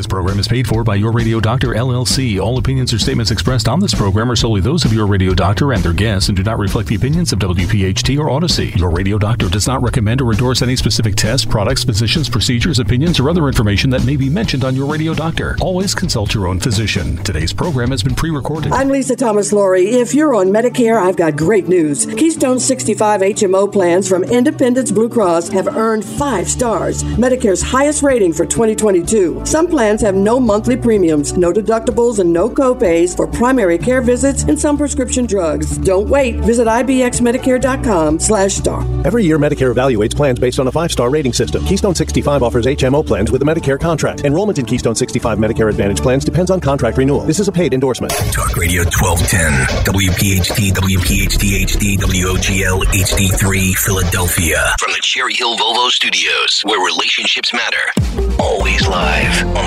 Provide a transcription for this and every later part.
This program is paid for by Your Radio Doctor LLC. All opinions or statements expressed on this program are solely those of Your Radio Doctor and their guests and do not reflect the opinions of WPHT or Audacy. Your Radio Doctor does not recommend or endorse any specific tests, products, physicians, procedures, opinions, or other information that may be mentioned on Your Radio Doctor. Always consult your own physician. Today's program has been pre-recorded. I'm Lisa Thomas Laury. If you're on Medicare, I've got great news. Keystone 65 HMO plans from Independence Blue Cross have earned five stars, Medicare's highest rating for 2022. Some plans have no monthly premiums, no deductibles, and no copays for primary care visits and some prescription drugs. Don't wait. Visit ibxmedicare.com slash star. Every year, Medicare evaluates plans based on a five-star rating system. Keystone 65 offers HMO plans with a Medicare contract. Enrollment in Keystone 65 Medicare Advantage plans depends on contract renewal. This is a paid endorsement. Talk Radio 1210, WPHT, WPHT HD, WOGL HD3, Philadelphia. From the Cherry Hill Volvo Studios, where relationships matter. Always live on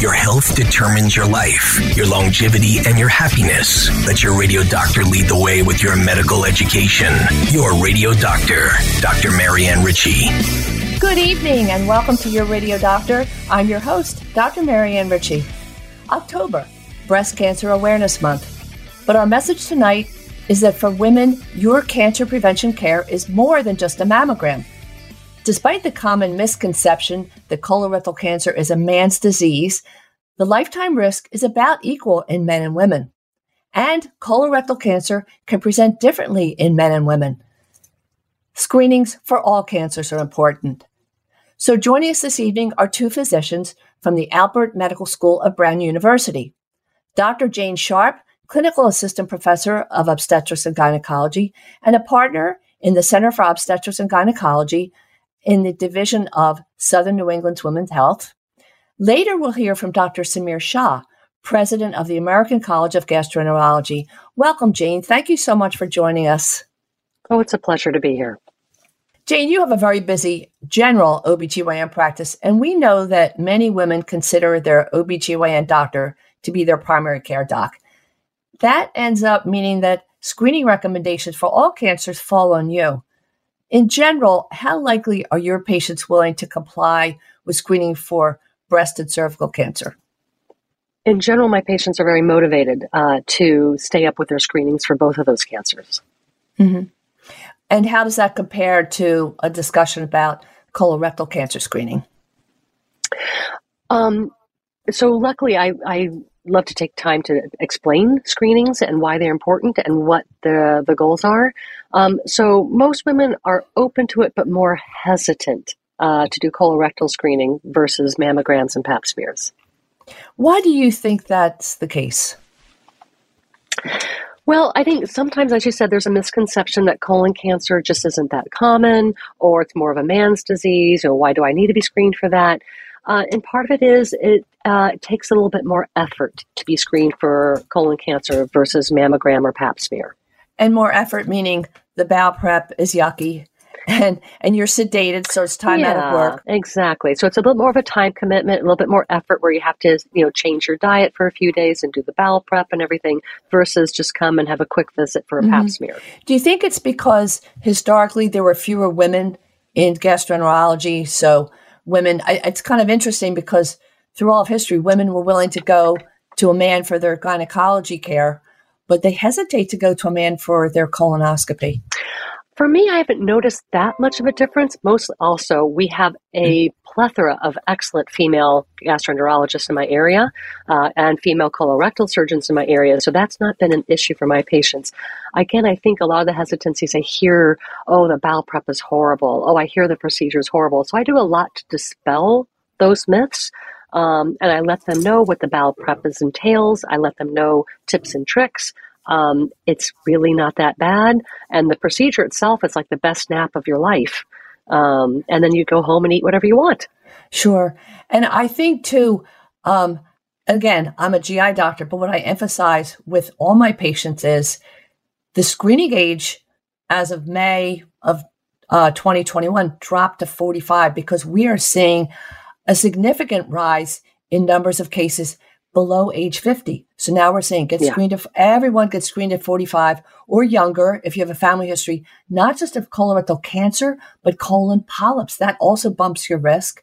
Your health determines your life, your longevity, and your happiness. Let your radio doctor lead the way with your medical education. Your radio doctor, Dr. Marianne Ritchie. Good evening and welcome to Your Radio Doctor. I'm your host, Dr. Marianne Ritchie. October, Breast Cancer Awareness Month. But our message tonight is that for women, your cancer prevention care is more than just a mammogram. Despite the common misconception that colorectal cancer is a man's disease, the lifetime risk is about equal in men and women. And colorectal cancer can present differently in men and women. Screenings for all cancers are important. So joining us this evening are two physicians from the Alpert Medical School of Brown University. Dr. Jane Sharp, clinical assistant professor of obstetrics and gynecology and a partner in the Center for Obstetrics and Gynecology in the Division of Southern New England's Women's Health. Later, we'll hear from Dr. Samir Shah, president of the American College of Gastroenterology. Welcome, Jane. Thank you so much for joining us. Oh, it's a pleasure to be here. Jane, you have a very busy general OBGYN practice, and we know that many women consider their OBGYN doctor to be their primary care doc. That ends up meaning that screening recommendations for all cancers fall on you. In general, how likely are your patients willing to comply with screening for breast and cervical cancer? In general, my patients are very motivated uh, to stay up with their screenings for both of those cancers. Mm-hmm. And how does that compare to a discussion about colorectal cancer screening? Um, so, luckily, I, I love to take time to explain screenings and why they're important and what the, the goals are. Um, so most women are open to it, but more hesitant uh, to do colorectal screening versus mammograms and pap smears. Why do you think that's the case? Well, I think sometimes, as you said, there's a misconception that colon cancer just isn't that common, or it's more of a man's disease, or why do I need to be screened for that? Uh, and part of it is it, uh, it takes a little bit more effort to be screened for colon cancer versus mammogram or pap smear. And more effort meaning the bowel prep is yucky and and you're sedated so it's time yeah, out of work exactly so it's a little more of a time commitment a little bit more effort where you have to you know change your diet for a few days and do the bowel prep and everything versus just come and have a quick visit for a mm-hmm. pap smear do you think it's because historically there were fewer women in gastroenterology so women I, it's kind of interesting because through all of history women were willing to go to a man for their gynecology care but they hesitate to go to a man for their colonoscopy. For me, I haven't noticed that much of a difference. Mostly, also, we have a plethora of excellent female gastroenterologists in my area uh, and female colorectal surgeons in my area. So that's not been an issue for my patients. Again, I think a lot of the hesitancies I hear, oh, the bowel prep is horrible. Oh, I hear the procedure is horrible. So I do a lot to dispel those myths. Um, and I let them know what the bowel prep is entails. I let them know tips and tricks. Um, it's really not that bad. And the procedure itself is like the best nap of your life. Um, and then you go home and eat whatever you want. Sure. And I think too, um, again, I'm a GI doctor, but what I emphasize with all my patients is the screening age as of May of uh, 2021 dropped to 45 because we are seeing a significant rise in numbers of cases below age 50. So now we're saying get yeah. screened if everyone gets screened at 45 or younger if you have a family history, not just of colorectal cancer, but colon polyps. That also bumps your risk.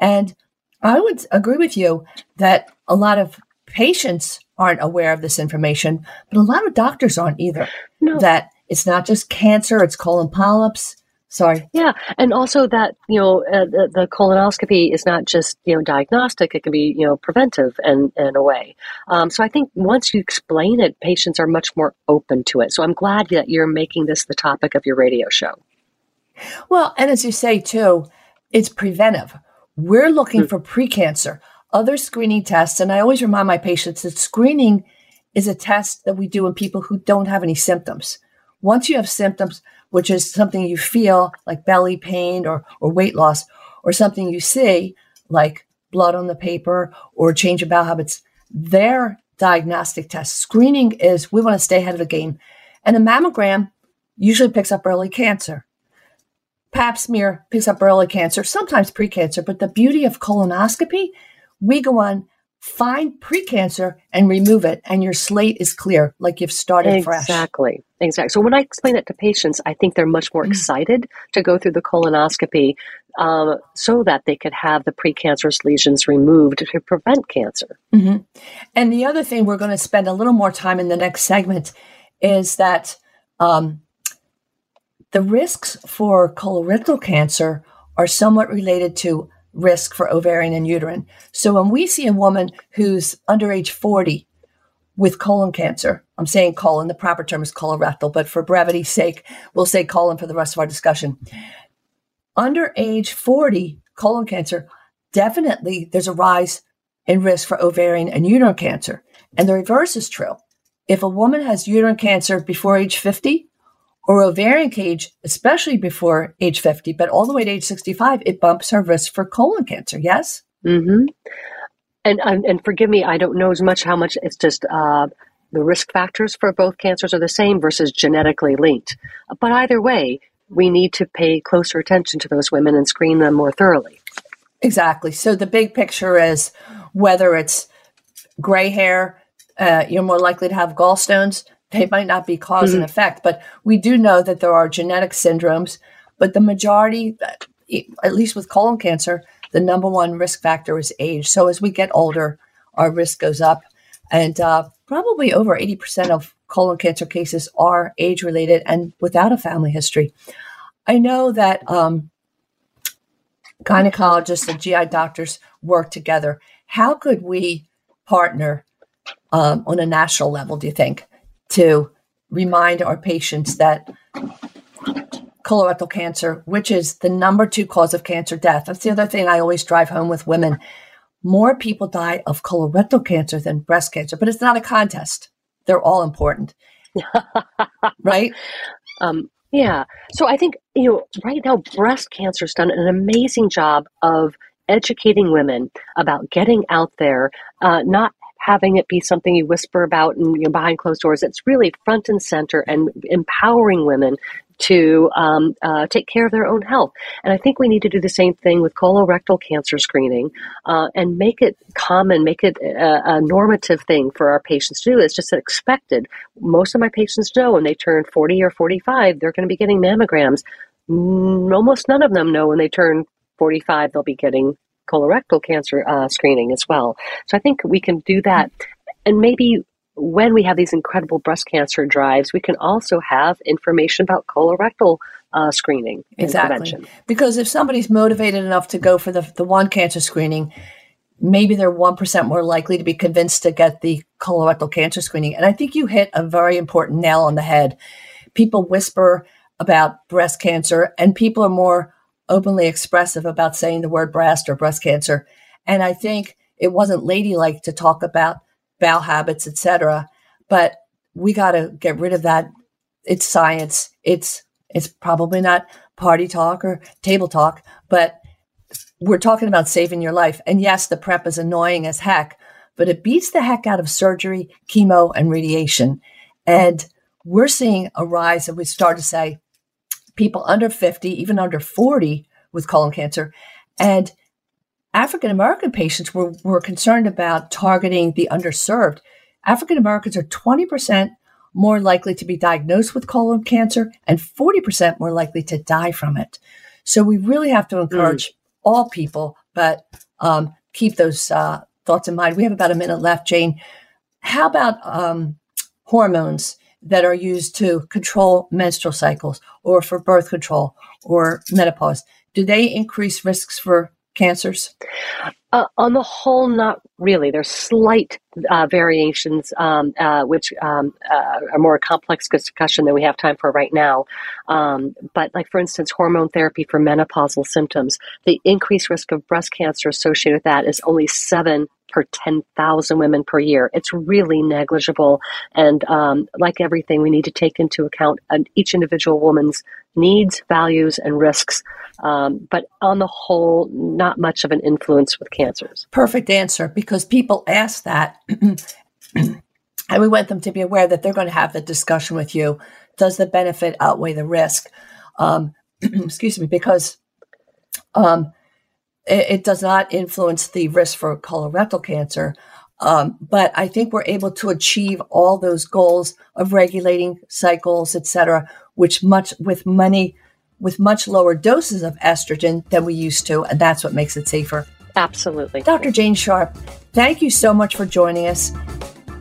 And I would agree with you that a lot of patients aren't aware of this information, but a lot of doctors aren't either. No. That it's not just cancer, it's colon polyps. Sorry. Yeah, and also that you know uh, the, the, colonoscopy is not just you know diagnostic; it can be you know preventive in in a way. Um, so I think once you explain it, patients are much more open to it. So I'm glad that you're making this the topic of your radio show. Well, and as you say too, it's preventive. We're looking mm-hmm. for precancer, other screening tests, and I always remind my patients that screening is a test that we do in people who don't have any symptoms. Once you have symptoms, which is something you feel like belly pain or, or weight loss, or something you see like blood on the paper or change of bowel habits, their diagnostic test. Screening is we want to stay ahead of the game. And a mammogram usually picks up early cancer. Pap smear picks up early cancer, sometimes precancer, but the beauty of colonoscopy, we go on find precancer and remove it and your slate is clear like you've started exactly. fresh exactly exactly so when i explain it to patients i think they're much more mm. excited to go through the colonoscopy um, so that they could have the precancerous lesions removed to prevent cancer mm-hmm. and the other thing we're going to spend a little more time in the next segment is that um, the risks for colorectal cancer are somewhat related to risk for ovarian and uterine. So when we see a woman who's under age 40 with colon cancer, I'm saying colon, the proper term is colorectal, but for brevity's sake, we'll say colon for the rest of our discussion. Under age 40, colon cancer, definitely there's a rise in risk for ovarian and uterine cancer. And the reverse is true. If a woman has uterine cancer before age 50, or ovarian cage, especially before age 50, but all the way to age 65, it bumps our risk for colon cancer. Yes? Mm-hmm. And, and, and forgive me, I don't know as much how much it's just uh, the risk factors for both cancers are the same versus genetically linked. But either way, we need to pay closer attention to those women and screen them more thoroughly. Exactly. So the big picture is whether it's gray hair, uh, you're more likely to have gallstones they might not be because mm-hmm. and effect, but we do know that there are genetic syndromes. But the majority, at least with colon cancer, the number one risk factor is age. So as we get older, our risk goes up. And uh, probably over 80% of colon cancer cases are age related and without a family history. I know that um, gynecologists and GI doctors work together. How could we partner um, on a national level, do you think? To remind our patients that colorectal cancer, which is the number two cause of cancer death. That's the other thing I always drive home with women. More people die of colorectal cancer than breast cancer, but it's not a contest. They're all important. right? Um, yeah. So I think, you know, right now, breast cancer has done an amazing job of educating women about getting out there, uh, not having it be something you whisper about and you know, behind closed doors. It's really front and center and empowering women to um, uh, take care of their own health. And I think we need to do the same thing with colorectal cancer screening uh, and make it common, make it a, a, normative thing for our patients to do. It's just expected. Most of my patients know when they turn 40 or 45, they're going to be getting mammograms. Almost none of them know when they turn 45, they'll be getting colorectal cancer uh, screening as well. So I think we can do that. And maybe when we have these incredible breast cancer drives, we can also have information about colorectal uh, screening exactly. Because if somebody's motivated enough to go for the, the one cancer screening, maybe they're 1% more likely to be convinced to get the colorectal cancer screening. And I think you hit a very important nail on the head. People whisper about breast cancer, and people are more openly expressive about saying the word breast or breast cancer. And I think it wasn't ladylike to talk about bowel habits, etc. But we got to get rid of that. It's science. It's it's probably not party talk or table talk, but we're talking about saving your life. And yes, the prep is annoying as heck, but it beats the heck out of surgery, chemo, and radiation. And we're seeing a rise, and we start to say people under 50, even under 40 with colon cancer. And African American patients were, were concerned about targeting the underserved. African Americans are 20% more likely to be diagnosed with colon cancer and 40% more likely to die from it. So we really have to encourage mm. all people, but um, keep those uh, thoughts in mind. We have about a minute left, Jane. How about um, hormones that are used to control menstrual cycles or for birth control or menopause? Do they increase risks for cancers? Uh, on the whole, not really. There's slight uh, variations, um, uh, which um, uh, are more complex discussion than we have time for right now. Um, but, like for instance, hormone therapy for menopausal symptoms, the increased risk of breast cancer associated with that is only seven per 10,000 women per year. It's really negligible. And um, like everything, we need to take into account each individual woman's needs, values, and risks. Um, but on the whole, not much of an influence with cancers. Perfect answer because people ask that. and we want them to be aware that they're going to have the discussion with you. Does the benefit outweigh the risk? Um, excuse me, because um, it, it, does not influence the risk for colorectal cancer. Um, but I think we're able to achieve all those goals of regulating cycles, et cetera, which much with money, with much lower doses of estrogen than we used to. And that's what makes it safer. Absolutely. Dr. Jane Sharp, thank you so much for joining us.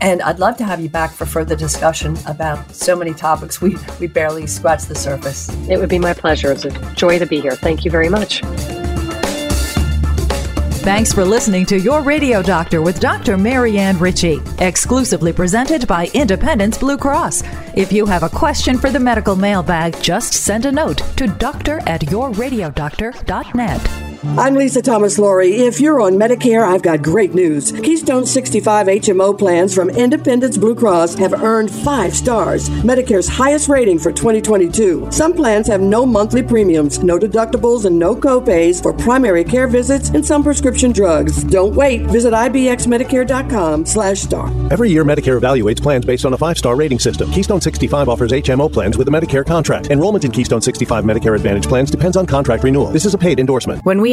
And I'd love to have you back for further discussion about so many topics. We, we barely scratched the surface. It would be my pleasure. It's a joy to be here. Thank you very much. Thanks for listening to Your Radio Doctor with Dr. Marianne Ritchie, exclusively presented by Independence Blue Cross. If you have a question for the medical mailbag, just send a note to doctor at yourradiodoctor.net. I'm Lisa Thomas Laury. If you're on Medicare, I've got great news. Keystone 65 HMO plans from Independence Blue Cross have earned five stars, Medicare's highest rating for 2022. Some plans have no monthly premiums, no deductibles, and no copays for primary care visits and some prescription drugs. Don't wait. Visit ibxmedicare.com slash star. Every year, Medicare evaluates plans based on a five-star rating system. Keystone 65 offers HMO plans with a Medicare contract. Enrollment in Keystone 65 Medicare Advantage plans depends on contract renewal. This is a paid endorsement. When we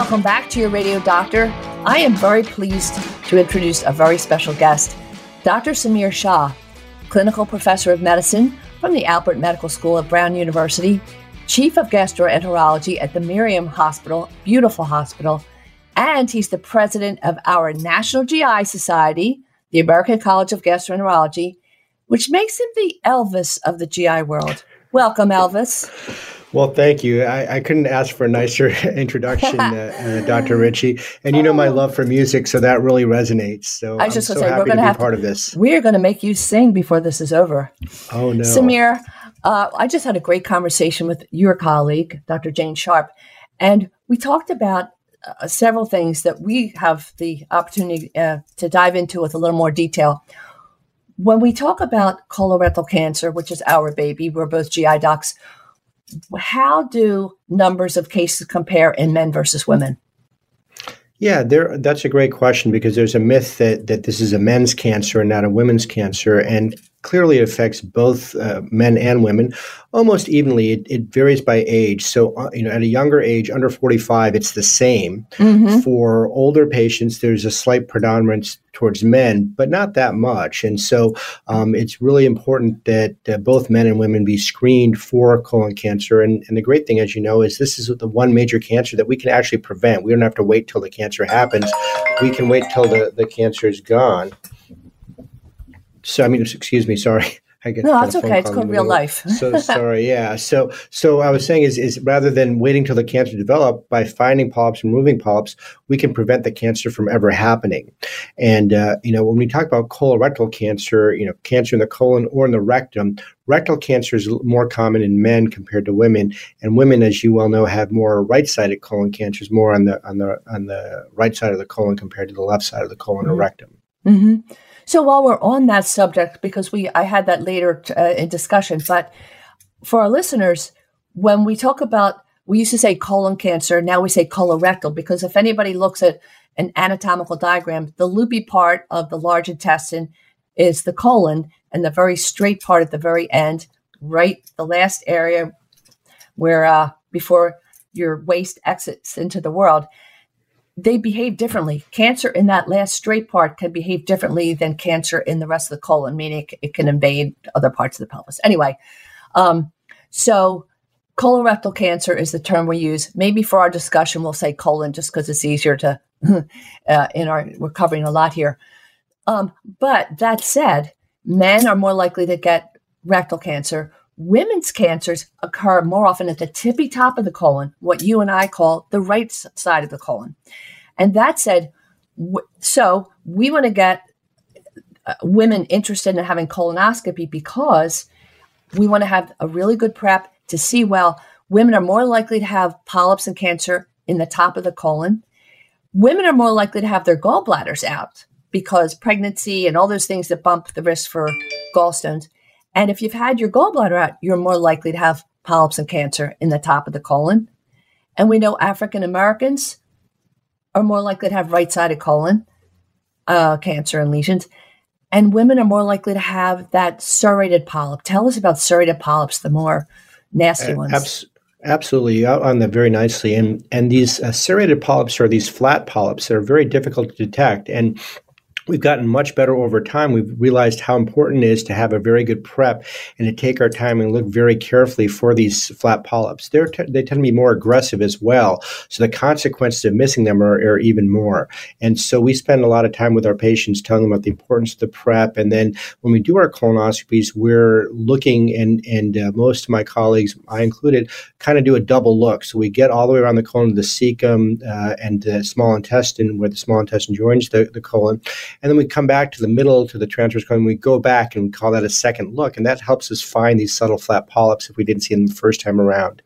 Welcome back to your radio doctor. I am very pleased to introduce a very special guest, Dr. Samir Shah, clinical professor of medicine from the Alpert Medical School at Brown University, chief of gastroenterology at the Miriam Hospital, beautiful hospital, and he's the president of our National GI Society, the American College of Gastroenterology, which makes him the Elvis of the GI world. Welcome, Elvis. Well, thank you. I, I couldn't ask for a nicer introduction, uh, uh, Dr. Ritchie. And you know my love for music, so that really resonates. So I going to say, we're going to have part to, of this. We're going to make you sing before this is over. Oh no, Samir. Uh, I just had a great conversation with your colleague, Dr. Jane Sharp, and we talked about uh, several things that we have the opportunity uh, to dive into with a little more detail. When we talk about colorectal cancer, which is our baby, we're both GI docs how do numbers of cases compare in men versus women? Yeah, there. That's a great question because there's a myth that that this is a men's cancer and not a women's cancer, and clearly it affects both uh, men and women almost evenly. It, it varies by age. So, uh, you know, at a younger age, under 45, it's the same. Mm-hmm. For older patients, there's a slight predominance towards men, but not that much. And so, um, it's really important that uh, both men and women be screened for colon cancer. And, and the great thing, as you know, is this is the one major cancer that we can actually prevent. We don't have to wait till the cancer happens. We can wait till the, the cancer is gone so I mean, excuse me, sorry. I get no, that's okay. It's called real life. so sorry. Yeah. So so I was saying is is rather than waiting till the cancer develop by finding polyps and removing polyps, we can prevent the cancer from ever happening. And uh, you know when we talk about colorectal cancer, you know cancer in the colon or in the rectum, rectal cancer is more common in men compared to women, and women, as you well know, have more right-sided colon cancers, more on the on the on the right side of the colon compared to the left side of the colon mm-hmm. or rectum. Mm-hmm. So while we're on that subject, because we I had that later uh, in discussion, but for our listeners, when we talk about we used to say colon cancer, now we say colorectal because if anybody looks at an anatomical diagram, the loopy part of the large intestine is the colon, and the very straight part at the very end, right, the last area where uh, before your waste exits into the world they behave differently. Cancer in that last straight part can behave differently than cancer in the rest of the colon, meaning it, can invade other parts of the pelvis. Anyway, um, so colorectal cancer is the term we use. Maybe for our discussion, we'll say colon just because it's easier to, uh, in our, we're covering a lot here. Um, but that said, men are more likely to get rectal cancer. Women's cancers occur more often at the tippy top of the colon, what you and I call the right side of the colon. And that said, so we want to get uh, women interested in having colonoscopy because we want to have a really good prep to see well, women are more likely to have polyps and cancer in the top of the colon. Women are more likely to have their gallbladders out because pregnancy and all those things that bump the risk for gallstones. And if you've had your gallbladder out, you're more likely to have polyps and cancer in the top of the colon. And we know African Americans are more likely to have right sided colon uh, cancer and lesions. And women are more likely to have that serrated polyp. Tell us about serrated polyps, the more nasty ones. Abs- absolutely, you outlined that very nicely. And and these uh, serrated polyps are these flat polyps that are very difficult to detect. And we've gotten much better over time. We've realized how important it is to have a very good prep and to take our time and look very carefully for these flat polyps. They're t- they tend to be more aggressive as well. So the consequences of missing them are, are, even more. And so we spend a lot of time with our patients telling them about the importance of the prep. And then when we do our colonoscopies, we're looking, and, and uh, most of my colleagues, I included, kind of do a double look. So we get all the way around the colon to the cecum uh, and the small intestine, where the small intestine joins the, the colon and then we come back to the middle to the transverse colon. We go back and call that a second look, and that helps us find these subtle flat polyps if we didn't see them the first time around.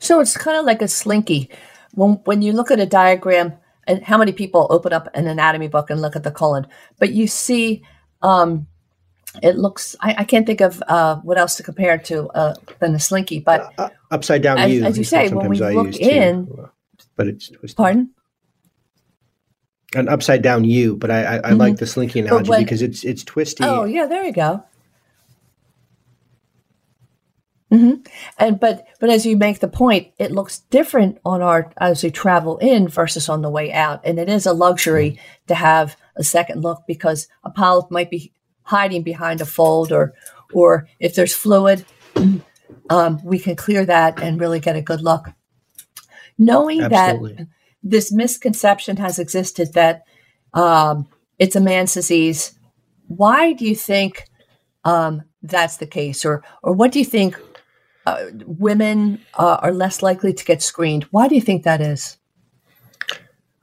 So it's kind of like a slinky. When when you look at a diagram, and how many people open up an anatomy book and look at the colon, but you see. Um, it looks I, I, can't think of uh, what else to compare it to uh, than a slinky but uh, uh upside down as, as you say when we look in too, but it's twisted. pardon an upside down U, but I, I, I mm-hmm. like the slinky analogy when, because it's it's twisty. Oh yeah, there you go. Mm-hmm. And but but as you make the point, it looks different on our as we travel in versus on the way out, and it is a luxury mm-hmm. to have a second look because a polyp might be hiding behind a fold, or or if there's fluid, um, we can clear that and really get a good look. Knowing Absolutely. that this misconception has existed that um, it's a man's disease. Why do you think um, that's the case, or or what do you think uh, women uh, are less likely to get screened? Why do you think that is?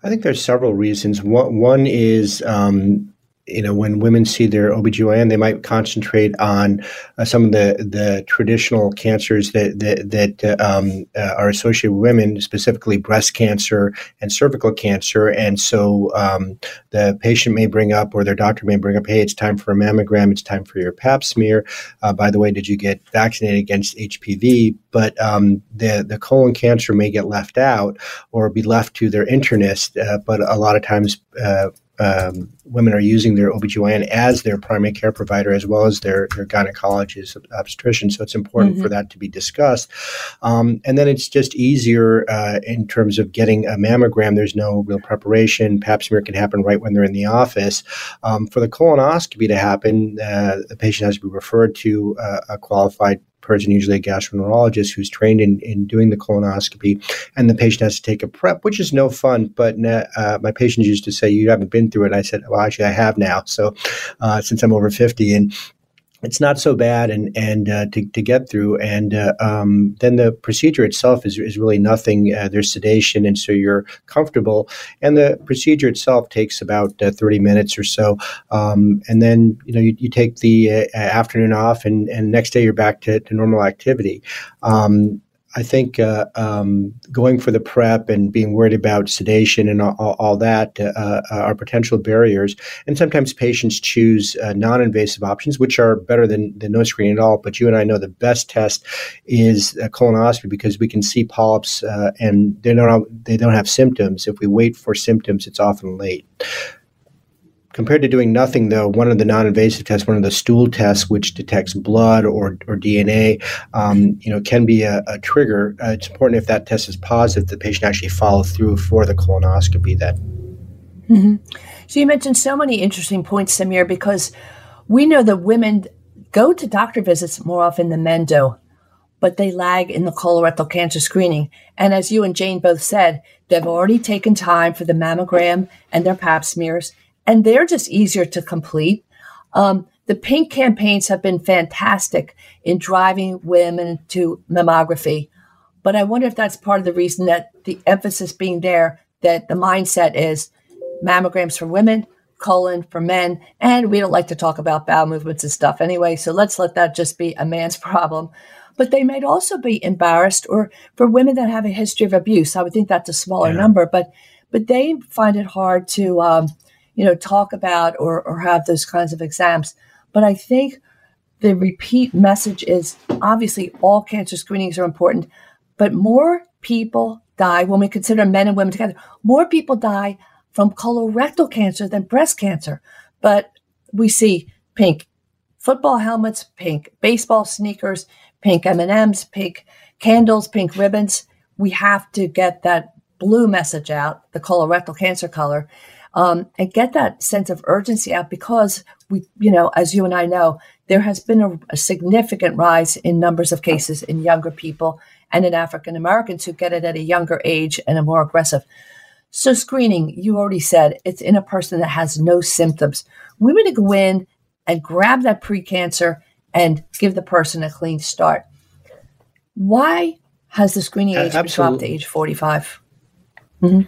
I think there's several reasons. One, one is um, you know, when women see their OBGYN, they might concentrate on uh, some of the, the traditional cancers that that, that uh, um, uh, are associated with women, specifically breast cancer and cervical cancer. And so um, the patient may bring up, or their doctor may bring up, "Hey, it's time for a mammogram. It's time for your Pap smear. Uh, by the way, did you get vaccinated against HPV?" But um, the the colon cancer may get left out or be left to their internist. Uh, but a lot of times uh, um, women are using their OBGYN as their primary care provider as well as their, their gynecologist obstetrician. So it's important mm-hmm. for that to be discussed. Um, and then it's just easier uh, in terms of getting a mammogram. There's no real preparation. Pap smear can happen right when they're in the office. Um, for the colonoscopy to happen, uh, the patient has to be referred to uh, a qualified person, usually a gastroenterologist who's trained in, in doing the colonoscopy, and the patient has to take a prep, which is no fun. But uh, my patients used to say, "You haven't been through it." I said, "Well, actually, I have now." So uh, since I'm over fifty, and it's not so bad and and uh, to, to get through. And uh, um, then the procedure itself is, is really nothing uh, there's sedation and so you're comfortable. And the procedure itself takes about uh, 30 minutes or so. Um, and then you know you, you take the uh, afternoon off and, and next day you're back to, to normal activity. Um, I think uh, um, going for the prep and being worried about sedation and all, all that uh, uh, are potential barriers. And sometimes patients choose uh, non-invasive options, which are better than, than no screening at all. But you and I know the best test is colonoscopy because we can see polyps uh, and they don't have, they don't have symptoms. If we wait for symptoms, it's often late. Compared to doing nothing, though, one of the non-invasive tests, one of the stool tests, which detects blood or, or DNA, um, you know, can be a, a trigger. Uh, it's important if that test is positive, the patient actually follow through for the colonoscopy. Then. Mm-hmm. So you mentioned so many interesting points, Samir, because we know that women go to doctor visits more often than men do, but they lag in the colorectal cancer screening. And as you and Jane both said, they've already taken time for the mammogram and their pap smears and they're just easier to complete. Um, the pink campaigns have been fantastic in driving women to mammography. But I wonder if that's part of the reason that the emphasis being there, that the mindset is mammograms for women, colon for men. And we don't like to talk about bowel movements and stuff anyway. So let's let that just be a man's problem. But they might also be embarrassed or for women that have a history of abuse. I would think that's a smaller yeah. number, but but they find it hard to um, you know, talk about or, or have those kinds of exams. But I think the repeat message is obviously all cancer screenings are important, but more people die when we consider men and women together. More people die from colorectal cancer than breast cancer. But we see pink football helmets, pink baseball sneakers, pink M&Ms, pink candles, pink ribbons. We have to get that blue message out, the colorectal cancer color um, and get that sense of urgency out because we, you know, as you and I know, there has been a, a significant rise in numbers of cases in younger people and in African Americans who get it at a younger age and are more aggressive. So screening, you already said it's in a person that has no symptoms. We want to go in and grab that precancer and give the person a clean start. Why has the screening age been dropped to age 45? Mm-hmm.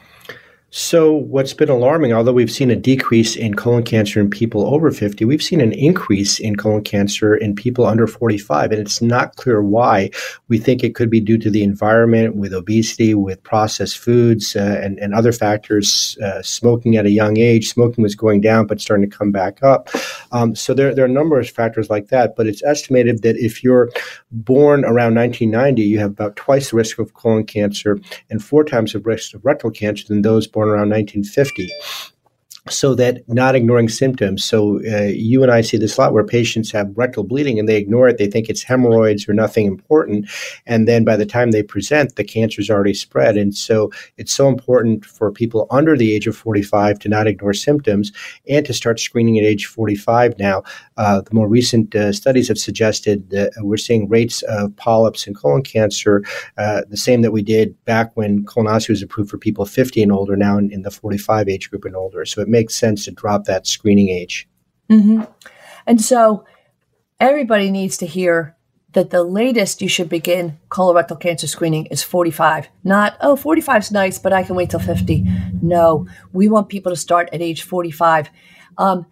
So, what's been alarming, although we've seen a decrease in colon cancer in people over 50, we've seen an increase in colon cancer in people under 45. And it's not clear why. We think it could be due to the environment with obesity, with processed foods, uh, and, and other factors. Uh, smoking at a young age, smoking was going down, but starting to come back up. Um, so, there, there are a number of factors like that. But it's estimated that if you're born around 1990, you have about twice the risk of colon cancer and four times the risk of rectal cancer than those born around 1950 so that not ignoring symptoms. So uh, you and I see this a lot where patients have rectal bleeding and they ignore it. They think it's hemorrhoids or nothing important, and then by the time they present, the cancer's already spread. And so it's so important for people under the age of 45 to not ignore symptoms and to start screening at age 45. Now, uh, the more recent uh, studies have suggested that we're seeing rates of polyps and colon cancer uh, the same that we did back when colonoscopy was approved for people 50 and older. Now in, in the 45 age group and older. So it makes sense to drop that screening age. Mm-hmm. And so everybody needs to hear that the latest you should begin colorectal cancer screening is 45. Not, oh, 45 is nice, but I can wait till 50. No, we want people to start at age 45. Um,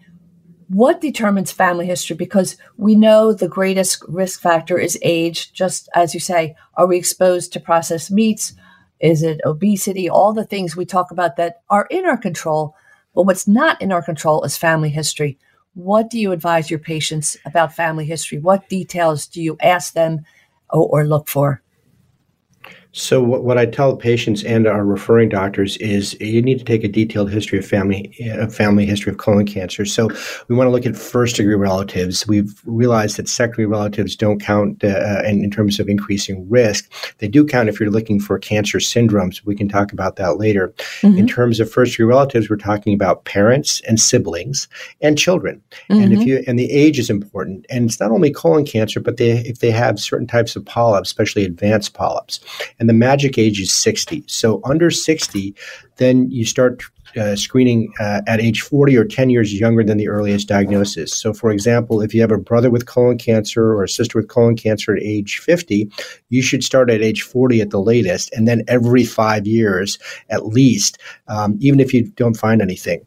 what determines family history? Because we know the greatest risk factor is age. Just as you say, are we exposed to processed meats? Is it obesity? All the things we talk about that are in our control, but what's not in our control is family history. What do you advise your patients about family history? What details do you ask them or, or look for? So what, what I tell patients and our referring doctors is you need to take a detailed history of family, uh, family history of colon cancer. So we want to look at first degree relatives. We've realized that secondary relatives don't count uh, in, in, terms of increasing risk. They do count if you're looking for cancer syndromes. We can talk about that later. Mm-hmm. In terms of first degree relatives, we're talking about parents and siblings and children. Mm-hmm. And if mm-hmm. you and the age is important. And it's not only colon cancer, but they if they have certain types of polyps, especially advanced polyps. And and the magic age is 60. So under 60, then you start uh, screening uh, at age 40 or 10 years younger than the earliest diagnosis. So, for example, if you have a brother with colon cancer or a sister with colon cancer at age 50, you should start at age 40 at the latest, and then every five years at least, um, even if you don't find anything.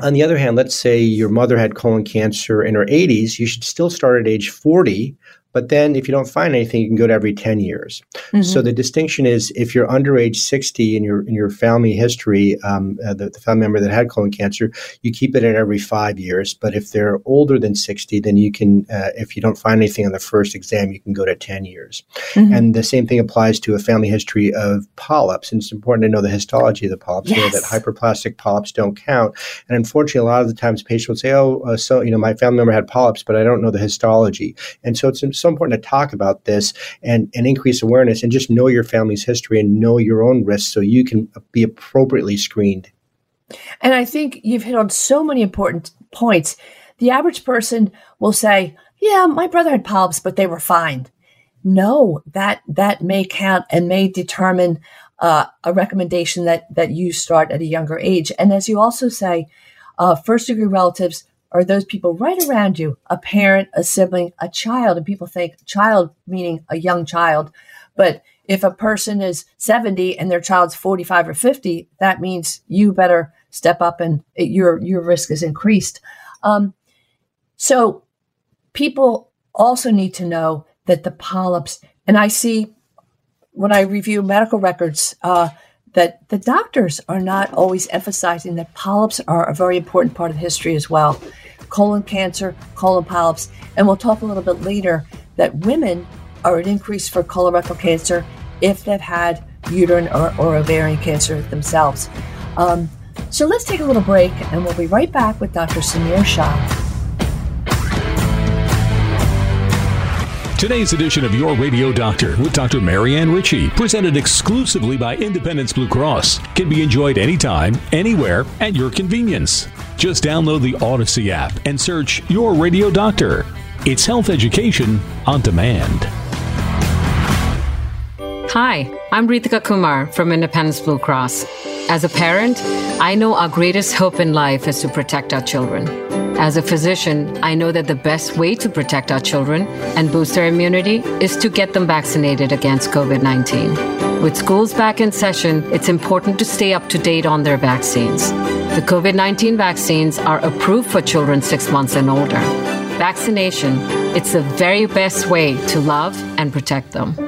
On the other hand, let's say your mother had colon cancer in her 80s, you should still start at age 40 but then if you don't find anything, you can go to every 10 years. Mm-hmm. So the distinction is if you're under age 60 in your in your family history, um, uh, the, the, family member that had colon cancer, you keep it at every five years. But if they're older than 60, then you can, uh, if you don't find anything on the first exam, you can go to 10 years. Mm-hmm. And the same thing applies to a family history of polyps. And it's important to know the histology of the polyps, yes. know that hyperplastic polyps don't count. And unfortunately, a lot of the times patients will say, oh, uh, so, you know, my family member had polyps, but I don't know the histology. And so it's so important to talk about this and, and increase awareness and just know your family's history and know your own risks so you can be appropriately screened. And I think you've hit on so many important points. The average person will say, "Yeah, my brother had polyps, but they were fine." No, that that may count and may determine uh, a recommendation that that you start at a younger age. And as you also say, uh, first degree relatives are those people right around you a parent, a sibling, a child. And people think child meaning a young child. But if a person is 70 and their child's 45 or 50, that means you better step up and it, your, your risk is increased. Um, so people also need to know that the polyps, and I see when I review medical records, uh, that the doctors are not always emphasizing that polyps are a very important part of history as well. Colon cancer, colon polyps, and we'll talk a little bit later that women are at increase for colorectal cancer if they've had uterine or, or ovarian cancer themselves. Um, so let's take a little break and we'll be right back with Dr. Samir Shah. Today's edition of Your Radio Doctor with Dr. Marianne Ritchie, presented exclusively by Independence Blue Cross, can be enjoyed anytime, anywhere, at your convenience. Just download the Audacy app and search Your Radio Doctor. It's health education on demand. Hi, I'm Ritika Kumar from Independence Blue Cross. As a parent, I know our greatest hope in life is to protect our children. As a physician, I know that the best way to protect our children and boost their immunity is to get them vaccinated against COVID 19. With schools back in session, it's important to stay up to date on their vaccines. The COVID 19 vaccines are approved for children six months and older. Vaccination, it's the very best way to love and protect them.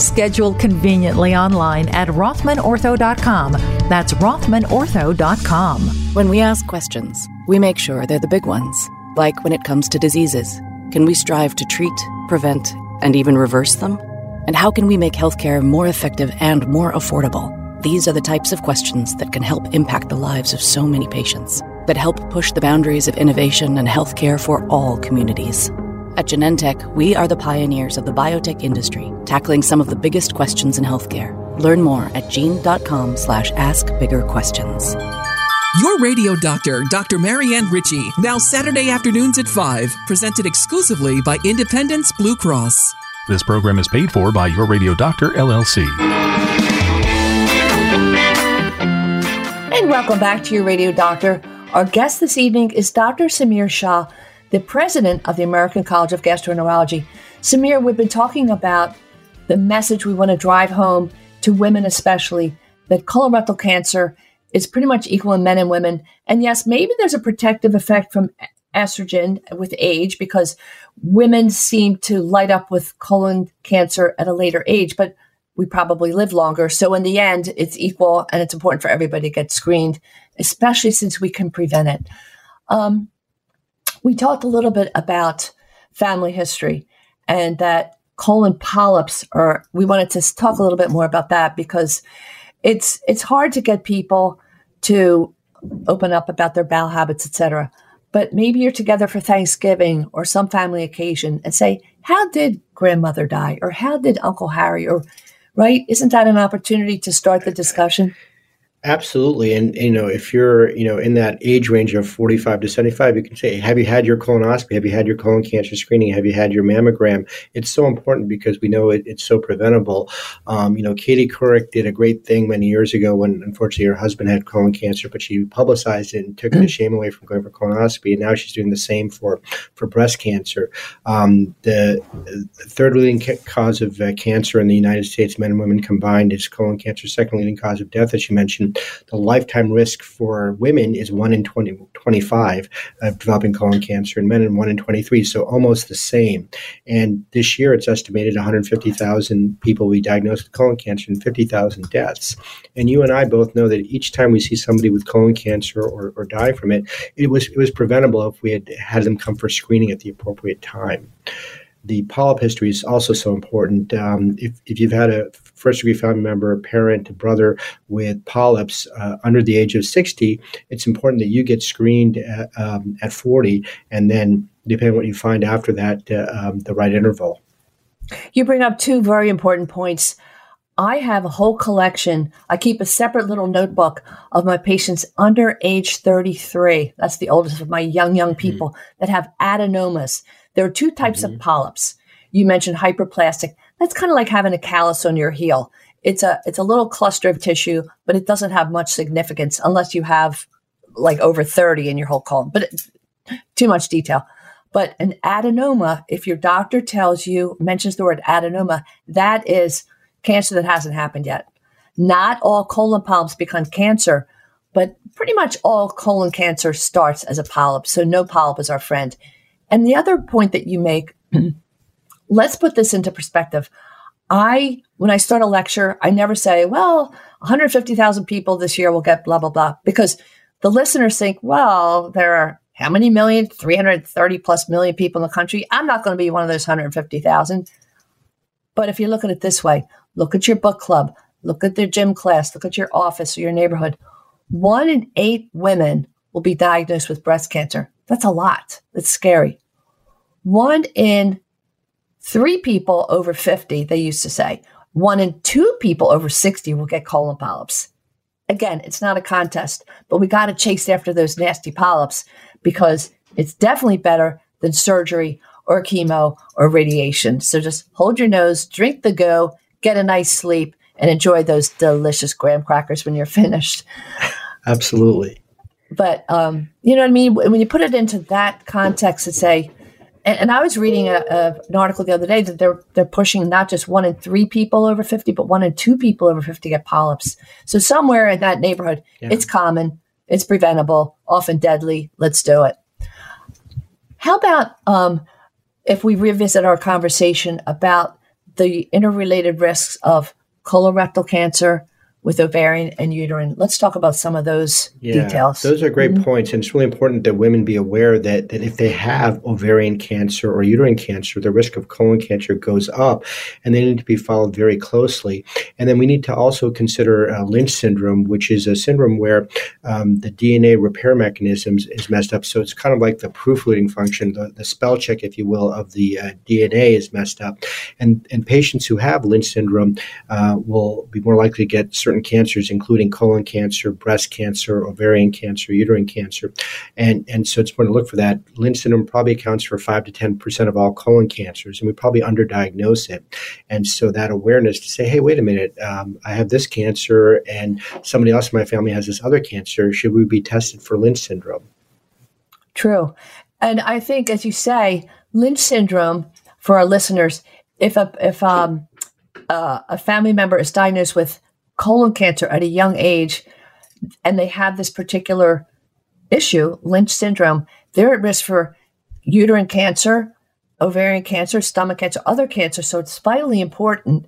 Schedule conveniently online at RothmanOrtho.com. That's RothmanOrtho.com. When we ask questions, we make sure they're the big ones. Like when it comes to diseases, can we strive to treat, prevent, and even reverse them? And how can we make healthcare more effective and more affordable? These are the types of questions that can help impact the lives of so many patients, that help push the boundaries of innovation and healthcare for all communities. At Genentech, we are the pioneers of the biotech industry, tackling some of the biggest questions in healthcare. Learn more at gene.com slash ask bigger questions. Your radio doctor, Dr. Marianne Ritchie, now Saturday afternoons at 5, presented exclusively by Independence Blue Cross. This program is paid for by Your Radio Doctor, LLC. And welcome back to Your Radio Doctor. Our guest this evening is Dr. Samir Shah the president of the American College of Gastroenterology. Samir, we've been talking about the message we want to drive home to women, especially that colorectal cancer is pretty much equal in men and women. And yes, maybe there's a protective effect from estrogen with age because women seem to light up with colon cancer at a later age, but we probably live longer. So in the end, it's equal and it's important for everybody to get screened, especially since we can prevent it. Um, we talked a little bit about family history and that colon polyps are we wanted to talk a little bit more about that because it's it's hard to get people to open up about their bowel habits etc but maybe you're together for Thanksgiving or some family occasion and say, How did grandmother die? Or how did Uncle Harry? Or, right? Isn't that an opportunity to start the discussion? Absolutely. And, you know, if you're, you know, in that age range of 45 to 75, you can say, have you had your colonoscopy? Have you had your colon cancer screening? Have you had your mammogram? It's so important because we know it, it's so preventable. Um, you know, Katie Couric did a great thing many years ago when unfortunately her husband had colon cancer, but she publicized it and took the shame away from going for colonoscopy. And now she's doing the same for, for breast cancer. Um, the, the third leading ca- cause of uh, cancer in the United States, men and women combined, is colon cancer. Second leading cause of death, as you mentioned, the lifetime risk for women is 1 in 20, 25 of developing colon cancer, and men in 1 in 23, so almost the same. And this year, it's estimated 150,000 people will be diagnosed with colon cancer and 50,000 deaths. And you and I both know that each time we see somebody with colon cancer or, or die from it, it was it was preventable if we had had them come for screening at the appropriate time the polyp history is also so important. Um, if, if you've had a first degree family member, a parent, a brother with polyps uh, under the age of 60, it's important that you get screened at, um, at 40 and then, depending on what you find after that, uh, um, the right interval. You bring up two very important points. I have a whole collection. I keep a separate little notebook of my patients under age 33. That's the oldest of my young, young mm-hmm. people mm-hmm. that have adenomas. There are two types mm-hmm. of polyps. You mentioned hyperplastic. That's kind of like having a callus on your heel. It's a it's a little cluster of tissue, but it doesn't have much significance unless you have like over 30 in your whole colon. But it, too much detail. But an adenoma, if your doctor tells you, mentions the word adenoma, that is cancer that hasn't happened yet. Not all colon polyps become cancer, but pretty much all colon cancer starts as a polyp. So no polyp is our friend. And the other point that you make, let's put this into perspective. I, when I start a lecture, I never say, well, 150,000 people this year will get blah, blah, blah, because the listeners think, well, there are how many million? 330 plus million people in the country. I'm not going to be one of those 150,000. But if you look at it this way, look at your book club, look at their gym class, look at your office or your neighborhood. One in eight women will be diagnosed with breast cancer. That's a lot. That's scary. One in three people over 50, they used to say, one in two people over 60 will get colon polyps. Again, it's not a contest, but we got to chase after those nasty polyps because it's definitely better than surgery or chemo or radiation. So just hold your nose, drink the go, get a nice sleep, and enjoy those delicious graham crackers when you're finished. Absolutely. But um, you know what I mean? When you put it into that context and say, and, and I was reading a, a, an article the other day that they're they're pushing not just one in three people over fifty, but one in two people over fifty get polyps. So somewhere in that neighborhood, yeah. it's common, it's preventable, often deadly. Let's do it. How about um, if we revisit our conversation about the interrelated risks of colorectal cancer, with ovarian and uterine. Let's talk about some of those yeah, details. Those are great mm-hmm. points. And it's really important that women be aware that, that if they have ovarian cancer or uterine cancer, the risk of colon cancer goes up and they need to be followed very closely. And then we need to also consider uh, Lynch syndrome, which is a syndrome where um, the DNA repair mechanisms is messed up. So it's kind of like the proofreading function, the, the spell check, if you will, of the uh, DNA is messed up. And, and patients who have Lynch syndrome uh, will be more likely to get certain cancers, including colon cancer, breast cancer, ovarian cancer, uterine cancer. And, and so it's important to look for that. Lynch syndrome probably accounts for 5 to 10% of all colon cancers, and we probably underdiagnose it. And so that awareness to say, hey, wait a minute, um, I have this cancer, and somebody else in my family has this other cancer. Should we be tested for Lynch syndrome? True. And I think, as you say, Lynch syndrome for our listeners, if a if um, uh, a family member is diagnosed with colon cancer at a young age and they have this particular issue, Lynch syndrome, they're at risk for uterine cancer, ovarian cancer, stomach cancer, other cancer. So it's vitally important.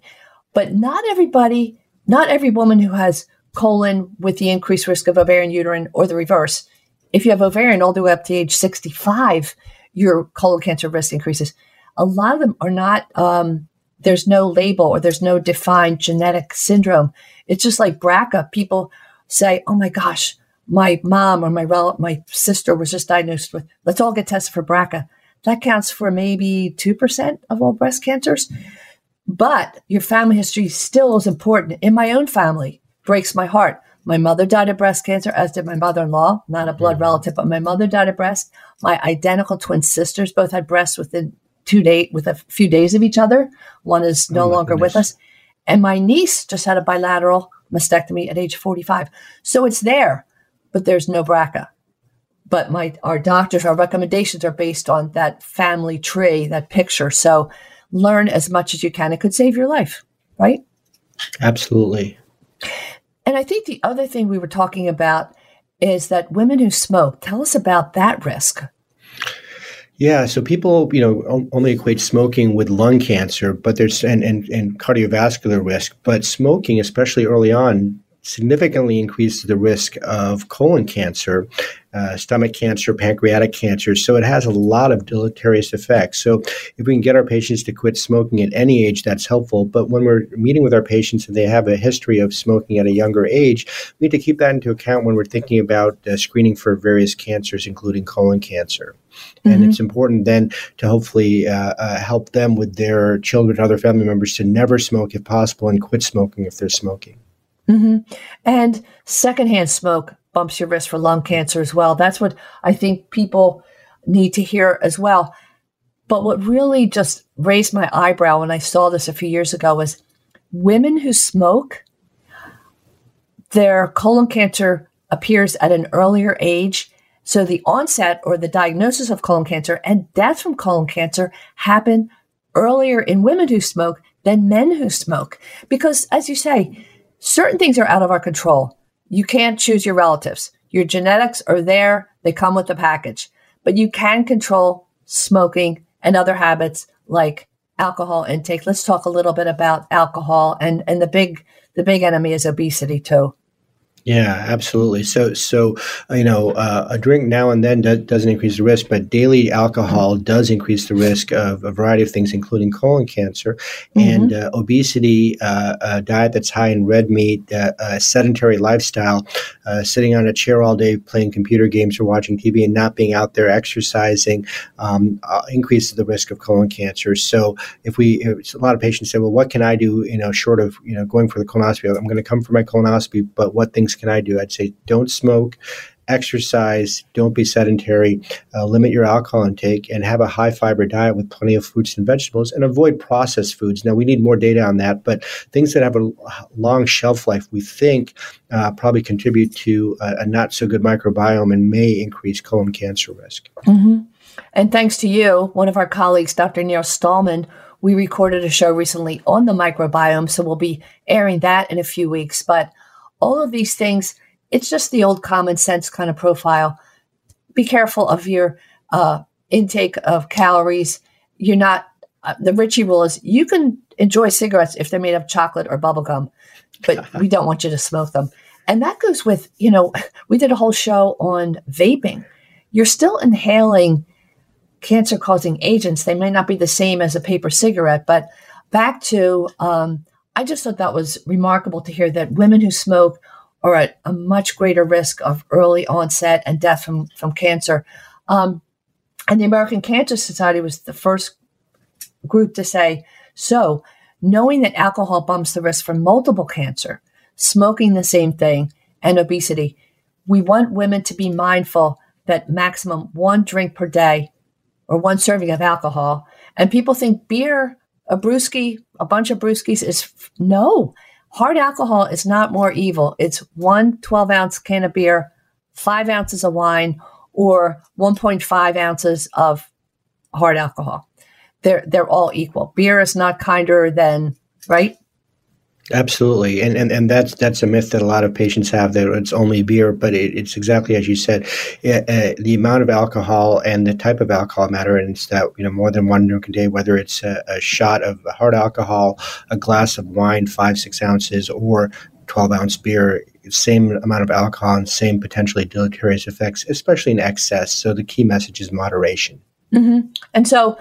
But not everybody, not every woman who has colon with the increased risk of ovarian, uterine, or the reverse. If you have ovarian all the way up to age 65, your colon cancer risk increases. A lot of them are not, um, there's no label or there's no defined genetic syndrome. It's just like BRCA. People say, oh my gosh, my mom or my rel- my sister was just diagnosed with, let's all get tested for BRCA. That counts for maybe 2% of all breast cancers. But your family history still is important. In my own family, breaks my heart. My mother died of breast cancer, as did my mother in law, not a blood relative, but my mother died of breast. My identical twin sisters both had breast within two days, with a few days of each other. One is oh no Oh, longer with us. And my niece just had a bilateral mastectomy at age 45. So it's there, but there's no BRCA. But my our doctors, our recommendations are based on that family tree, that picture. So learn as much as you can. It could save your life, right? Absolutely. And I think the other thing we were talking about is that women who smoke, tell us about that risk. Yeah, so people, you know, only equate smoking with lung cancer, but there's and, and, and cardiovascular risk. But smoking, especially early on, significantly increases the risk of colon cancer, uh, stomach cancer, pancreatic cancer. So it has a lot of deleterious effects. So if we can get our patients to quit smoking at any age, that's helpful. But when we're meeting with our patients and they have a history of smoking at a younger age, we need to keep that into account when we're thinking about uh, screening for various cancers, including colon cancer. And Mhm. it's important then to hopefully uh, uh, help them with their children, other family members to never smoke if possible and quit smoking if they're smoking. hmm And secondhand smoke bumps your risk for lung cancer as well. That's what I think people need to hear as well. But what really just raised my eyebrow when I saw this a few years ago was women who smoke, their colon cancer appears at an earlier age. So the onset or the diagnosis of colon cancer and death from colon cancer happen earlier in women who smoke than men who smoke. Because as you say, certain things are out of our control. You can't choose your relatives. Your genetics are there. They come with the package, but you can control smoking and other habits like alcohol intake. Let's talk a little bit about alcohol and, and the big, the big enemy is obesity too. Yeah, absolutely. So, so uh, you know, uh, a drink now and then do- doesn't increase the risk, but daily alcohol does increase the risk of a variety of things, including colon cancer and uh, obesity. Uh, a diet that's high in red meat, uh, a sedentary lifestyle, uh, sitting on a chair all day playing computer games or watching TV, and not being out there exercising, um, uh, increases the risk of colon cancer. So, if we, if a lot of patients say, "Well, what can I do?" You know, short of you know going for the colonoscopy, I'm going to come for my colonoscopy, but what things can I do? I'd say don't smoke, exercise, don't be sedentary, uh, limit your alcohol intake, and have a high fiber diet with plenty of fruits and vegetables, and avoid processed foods. Now, we need more data on that, but things that have a long shelf life, we think, uh, probably contribute to a, a not so good microbiome and may increase colon cancer risk. hmm And thanks to you, one of our colleagues, Dr. Neil Stollman, we recorded a show recently on the microbiome. So we'll be airing that in a few weeks. But all of these things, it's just the old common sense kind of profile. Be careful of your uh, intake of calories. You're not, uh, the Ritchie rule is you can enjoy cigarettes if they're made of chocolate or bubblegum, but we don't want you to smoke them. And that goes with, you know, we did a whole show on vaping. You're still inhaling cancer causing agents. They may not be the same as a paper cigarette, but back to, um, I just thought that was remarkable to hear that women who smoke are at a much greater risk of early onset and death from, from cancer. Um, and the American Cancer Society was the first group to say, so knowing that alcohol bumps the risk for multiple cancer, smoking the same thing, and obesity, we want women to be mindful that maximum one drink per day or one serving of alcohol. And people think beer, a brewski, a bunch of brewskis is no. Hard alcohol is not more evil. It's one 12 ounce can of beer, five ounces of wine, or 1.5 ounces of hard alcohol. They're, they're all equal. Beer is not kinder than, right? Absolutely, and, and and that's that's a myth that a lot of patients have that it's only beer, but it, it's exactly as you said. Uh, uh, the amount of alcohol and the type of alcohol matter, and it's that you know more than one drink a day, whether it's a, a shot of hard alcohol, a glass of wine, five six ounces, or 12 ounce beer, same amount of alcohol and same potentially deleterious effects, especially in excess. So the key message is moderation. hmm And so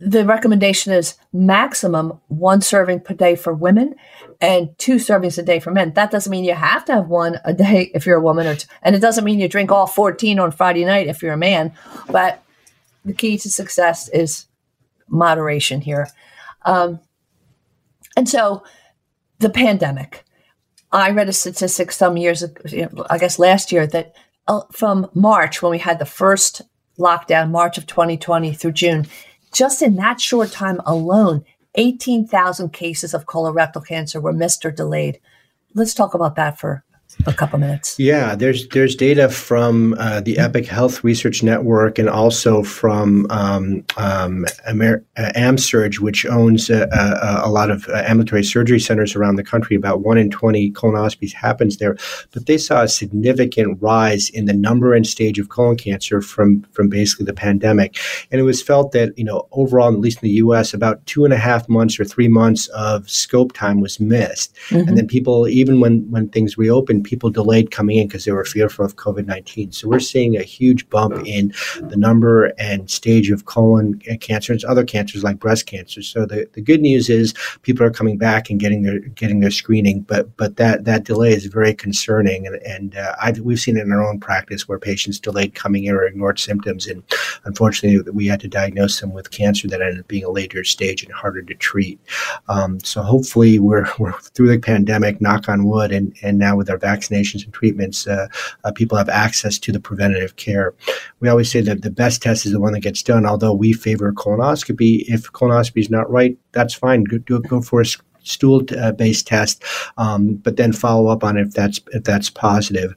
the recommendation is maximum one serving per day for women and two servings a day for men. That doesn't mean you have to have one a day if you're a woman, or and it doesn't mean you drink all 14 on Friday night if you're a man. But the key to success is moderation here. Um, and so the pandemic. I read a statistic some years, ago, I guess last year, that uh, from March, when we had the first lockdown, March of 2020 through June, just in that short time alone, 18,000 cases of colorectal cancer were missed or delayed. Let's talk about that for a couple minutes. Yeah, there's there's data from uh, the Epic Health Research Network and also from um, um, Amer- uh, AmSurg, which owns uh, uh, a lot of uh, ambulatory surgery centers around the country. About one in twenty colonoscopies happens there, but they saw a significant rise in the number and stage of colon cancer from from basically the pandemic, and it was felt that you know overall, at least in the U.S., about two and a half months or three months of scope time was missed, mm-hmm. and then people even when when things reopened people delayed coming in because they were fearful of COVID 19. So we're seeing a huge bump in the number and stage of colon cancer and other cancers like breast cancer. So the, the good news is people are coming back and getting their getting their screening, but but that, that delay is very concerning. And, and uh, we've seen it in our own practice where patients delayed coming in or ignored symptoms. And unfortunately, we had to diagnose them with cancer that ended up being a later stage and harder to treat. Um, so hopefully, we're, we're through the pandemic, knock on wood, and, and now with our vaccine vaccinations and treatments, uh, uh, people have access to the preventative care. We always say that the best test is the one that gets done, although we favor colonoscopy. If colonoscopy is not right, that's fine. Go, do, go for a stool uh, test, um, but then follow up on it if that's if that's positive.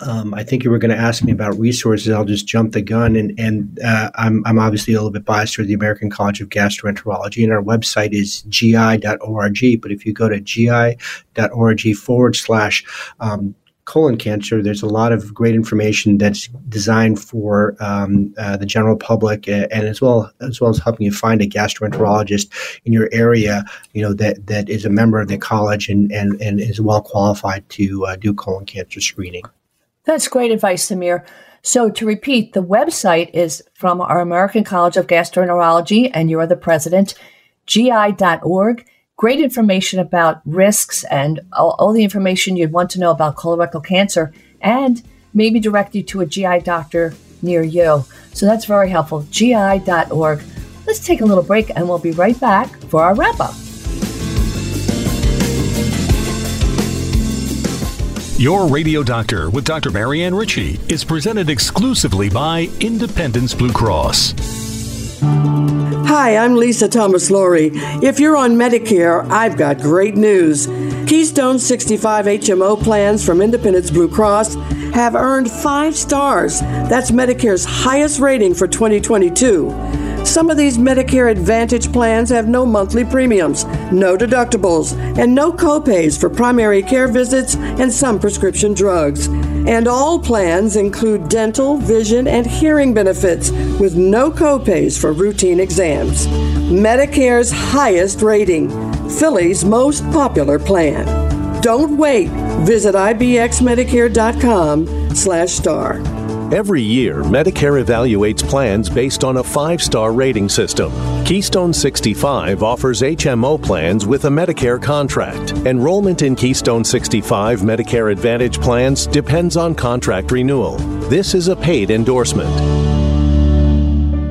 Um, I think you were going to ask me about resources. I'll just jump the gun, and, and uh, I'm, I'm obviously a little bit biased toward the American College of Gastroenterology, and our website is gi.org. But if you go to gi.org forward slash um, colon cancer, there's a lot of great information that's designed for um, uh, the general public, and as well as well as helping you find a gastroenterologist in your area, you know that that is a member of the college and and, and is well qualified to uh, do colon cancer screening. That's great advice, Samir. So, to repeat, the website is from our American College of Gastroenterology, and you're the president, gi.org. Great information about risks and all, all, the information you'd want to know about colorectal cancer, and maybe direct you to a GI doctor near you. So, that's very helpful. gi.org. Let's take a little break, and we'll be right back for our wrap up. Your Radio Doctor with Dr. Marianne Ritchie is presented exclusively by Independence Blue Cross. Hi, I'm Lisa Thomas Laury. If you're on Medicare, I've got great news. Keystone 65 HMO plans from Independence Blue Cross have earned five stars. That's Medicare's highest rating for 2022. Some of these Medicare Advantage plans have no monthly premiums, no deductibles, and no copays for primary care visits and some prescription drugs. And all plans include dental, vision, and hearing benefits with no copays for routine exams. Medicare's highest rating, Philly's most popular plan. Don't wait. Visit ibxmedicare.com slash star. Every year, Medicare evaluates plans based on a five star rating system. Keystone 65 offers HMO plans with a Medicare contract. Enrollment in Keystone 65 Medicare Advantage plans depends on contract renewal. This is a paid endorsement.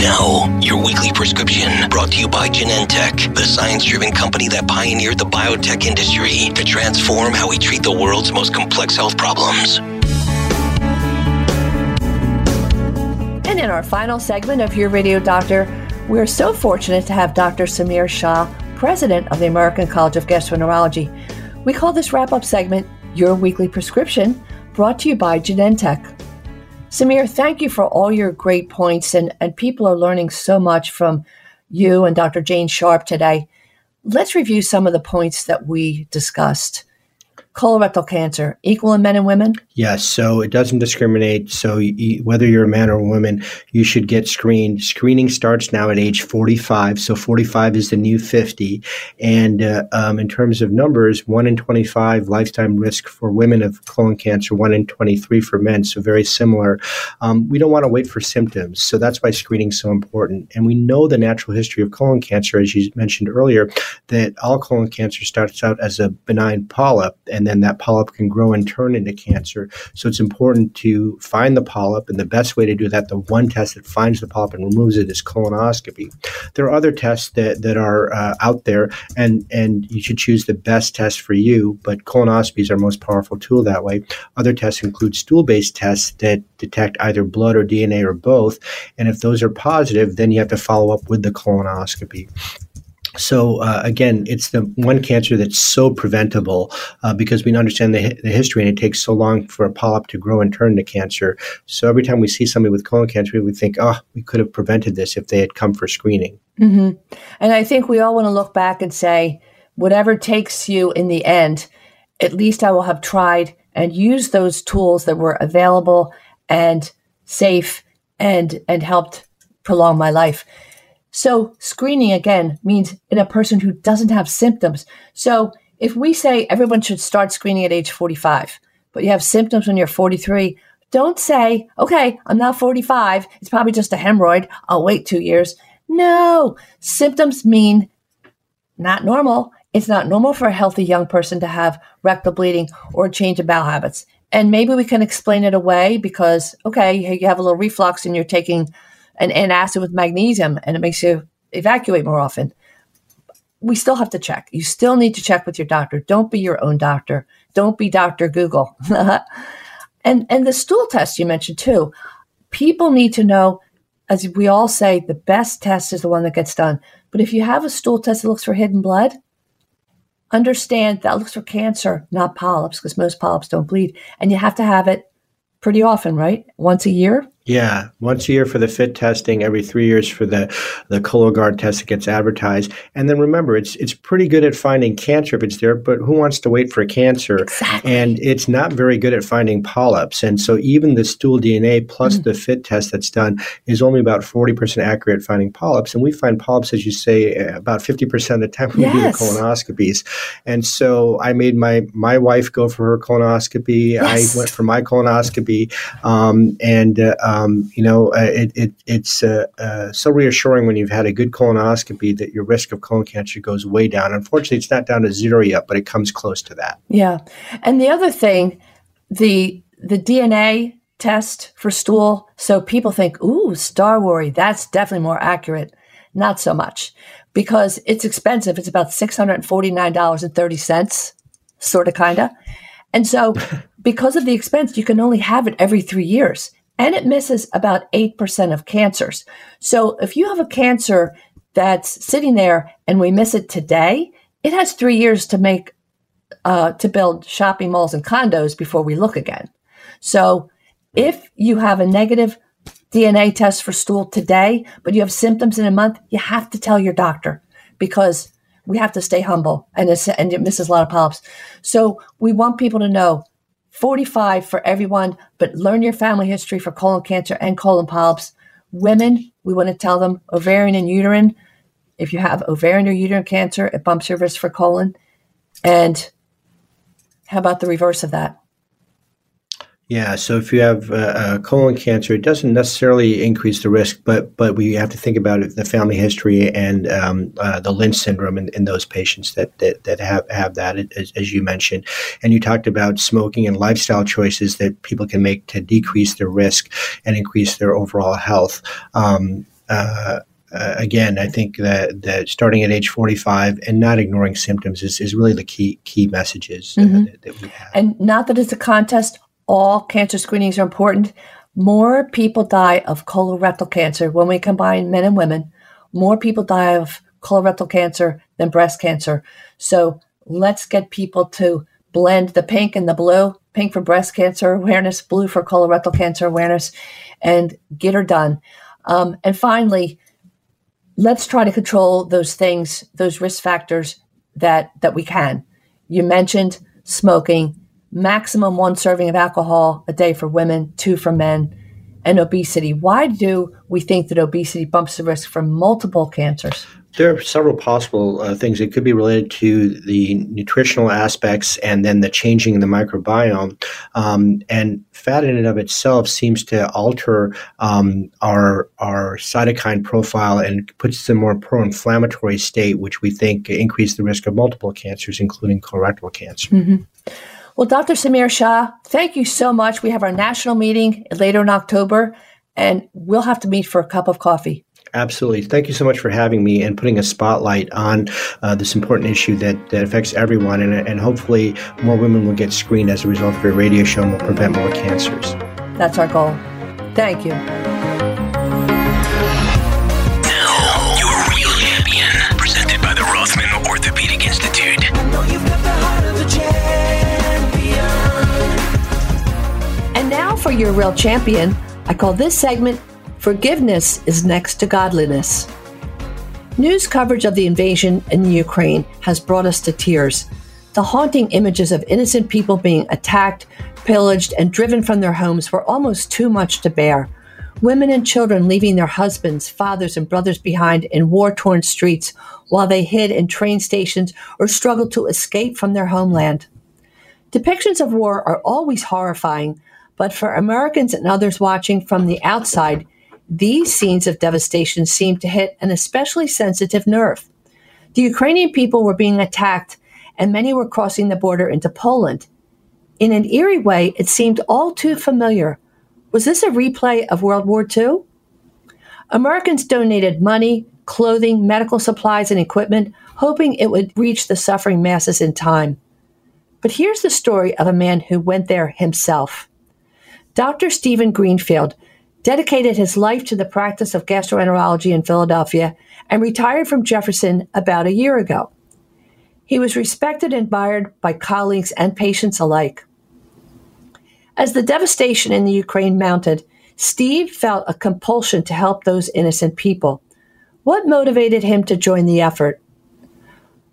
Now, your weekly prescription brought to you by Genentech, the science driven company that pioneered the biotech industry to transform how we treat the world's most complex health problems. And in our final segment of Your Radio Doctor, we're so fortunate to have Dr. Samir Shah, president of the American College of Gastroenterology. We call this wrap up segment Your Weekly Prescription, brought to you by Genentech. Samir, thank you for all your great points, and, and people are learning so much from you and Dr. Jane Sharp today. Let's review some of the points that we discussed colorectal cancer equal in men and women? Yes. So it doesn't discriminate. So you, whether you're a man or a woman, you should get screened. Screening starts now at age 45. So 45 is the new 50. And uh, um, in terms of numbers, 1 in 25 lifetime risk for women of colon cancer, 1 in 23 for men. So very similar. Um, we don't want to wait for symptoms. So that's why screening is so important. And we know the natural history of colon cancer, as you mentioned earlier, that all colon cancer starts out as a benign polyp. And and then that polyp can grow and turn into cancer. So it's important to find the polyp, and the best way to do that, the one test that finds the polyp and removes it, is colonoscopy. There are other tests that, that are uh, out there, and, and you should choose the best test for you, but colonoscopy is our most powerful tool that way. Other tests include stool based tests that detect either blood or DNA or both. And if those are positive, then you have to follow up with the colonoscopy. So uh, again, it's the one cancer that's so preventable uh, because we understand the, the, history, and it takes so long for a polyp to grow and turn to cancer. So every time we see somebody with colon cancer, we think, "Oh, we could have prevented this if they had come for screening." Mm-hmm. And I think we all want to look back and say, whatever takes you in the end, at least I will have tried and used those tools that were available and safe and and helped prolong my life. So screening again means in a person who doesn't have symptoms. So if we say everyone should start screening at age 45, but you have symptoms when you're 43, don't say, okay, I'm now 45. It's probably just a hemorrhoid. I'll wait two years. No, symptoms mean not normal. It's not normal for a healthy young person to have rectal bleeding or change in bowel habits. And maybe we can explain it away because, okay, you have a little reflux and you're taking an antacid with magnesium and it makes you evacuate more often. We still have to check. You still need to check with your doctor. Don't be your own doctor. Don't be Dr. Google. and and the stool test you mentioned too. People need to know, as we all say, the best test is the one that gets done. But if you have a stool test that looks for hidden blood, understand that looks for cancer, not polyps, because most polyps don't bleed. And you have to have it pretty often, right? Once a year? Yeah, once a year for the fit testing, every three years for the the Cologuard test that gets advertised. And then remember, it's it's pretty good at finding cancer if it's there, but who wants to wait for cancer? Exactly. And it's not very good at finding polyps. And so even the stool DNA plus mm-hmm. the fit test that's done is only about forty percent accurate at finding polyps. And we find polyps, as you say, about fifty percent of the time when yes. we do the colonoscopies. And so I made my my wife go for her colonoscopy. Yes. I went for my colonoscopy, um, and uh, um, you know, uh, it, it, it's uh, uh, so reassuring when you've had a good colonoscopy that your risk of colon cancer goes way down. Unfortunately, it's not down to zero yet, but it comes close to that. Yeah, and the other thing, the the DNA test for stool. So people think, ooh, Star Worry, that's definitely more accurate. Not so much because it's expensive. It's about six hundred and forty nine dollars and thirty cents, sort of, kinda. And so, because of the expense, you can only have it every three years and it misses about 8% of cancers. So if you have a cancer that's sitting there and we miss it today, it has three years to make, uh, to build shopping malls and condos before we look again. So if you have a negative DNA test for stool today, but you have symptoms in a month, you have to tell your doctor because we have to stay humble and, and it misses a lot of polyps. So we want people to know 45 for everyone, but learn your family history for colon cancer and colon polyps. Women, we want to tell them ovarian and uterine. If you have ovarian or uterine cancer, it bumps your risk for colon. And how about the reverse of that? Yeah, so if you have uh, colon cancer, it doesn't necessarily increase the risk, but but we have to think about it, the family history and um, uh, the Lynch syndrome in, in, those patients that, that, that have, have that, as, as, you mentioned. And you talked about smoking and lifestyle choices that people can make to decrease their risk and increase their overall health. Um, uh, uh, again, I think that, that starting at age 45 and not ignoring symptoms is, is really the key key messages uh, mm-hmm. that, that we have. And not that it's a contest all cancer screenings are important. More people die of colorectal cancer when we combine men and women. More people die of colorectal cancer than breast cancer. So let's get people to blend the pink and the blue pink for breast cancer awareness, blue for colorectal cancer awareness, and get her done. Um, and finally, let's try to control those things, those risk factors that that we can. You mentioned smoking, maximum one serving of alcohol a day for women, two for men, and obesity. Why do we think that obesity bumps the risk for multiple cancers? There are several possible uh, things. It could be related to the nutritional aspects and then the changing in the microbiome. Um, and fat in and of itself seems to alter um, our our cytokine profile and puts us in a more pro-inflammatory state, which we think increase the risk of multiple cancers, including colorectal cancer. Mm-hmm. Well, Dr. Samir Shah, thank you so much. We have our national meeting later in October, and we'll have to meet for a cup of coffee. Absolutely. Thank you so much for having me and putting a spotlight on uh, this important issue that, that affects everyone. And, and hopefully, more women will get screened as a result of your radio show and will prevent more cancers. That's our goal. Thank you. For your real champion, I call this segment Forgiveness is next to godliness. News coverage of the invasion in Ukraine has brought us to tears. The haunting images of innocent people being attacked, pillaged, and driven from their homes were almost too much to bear. Women and children leaving their husbands, fathers, and brothers behind in war torn streets while they hid in train stations or struggled to escape from their homeland. Depictions of war are always horrifying, but for Americans and others watching from the outside, these scenes of devastation seemed to hit an especially sensitive nerve. The Ukrainian people were being attacked, and many were crossing the border into Poland. In an eerie way, it seemed all too familiar. Was this a replay of World War II? Americans donated money, clothing, medical supplies, and equipment, hoping it would reach the suffering masses in time. But here's the story of a man who went there himself. Dr. Stephen Greenfield dedicated his life to the practice of gastroenterology in Philadelphia, and retired from Jefferson about a year ago. He was respected and admired by colleagues and patients alike. As the devastation in the Ukraine mounted, Steve felt a compulsion to help those innocent people. What motivated him to join the effort?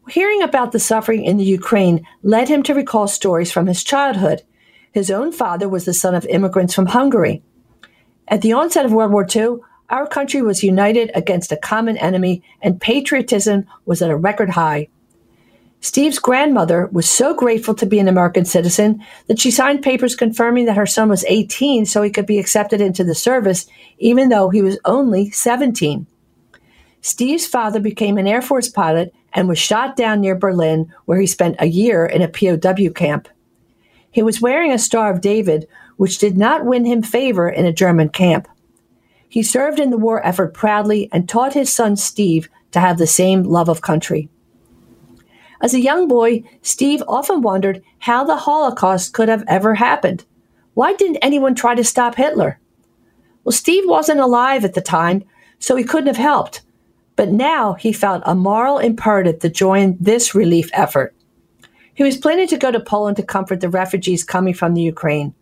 Hearing about the suffering in the Ukraine led him to recall stories from his childhood. His own father was the son of immigrants from Hungary. At the onset of World War II, our country was united against a common enemy and patriotism was at a record high. Steve's grandmother was so grateful to be an American citizen that she signed papers confirming that her son was 18 so he could be accepted into the service, even though he was only 17. Steve's father became an Air Force pilot and was shot down near Berlin, where he spent a year in a POW camp. He was wearing a Star of David, which did not win him favor in a German camp. He served in the war effort proudly and taught his son Steve to have the same love of country. As a young boy, Steve often wondered how the Holocaust could have ever happened. Why didn't anyone try to stop Hitler? Well, Steve wasn't alive at the time, so he couldn't have helped. But now he felt a moral imperative to join this relief effort. He was planning to go to Poland to comfort the refugees coming from the Ukraine.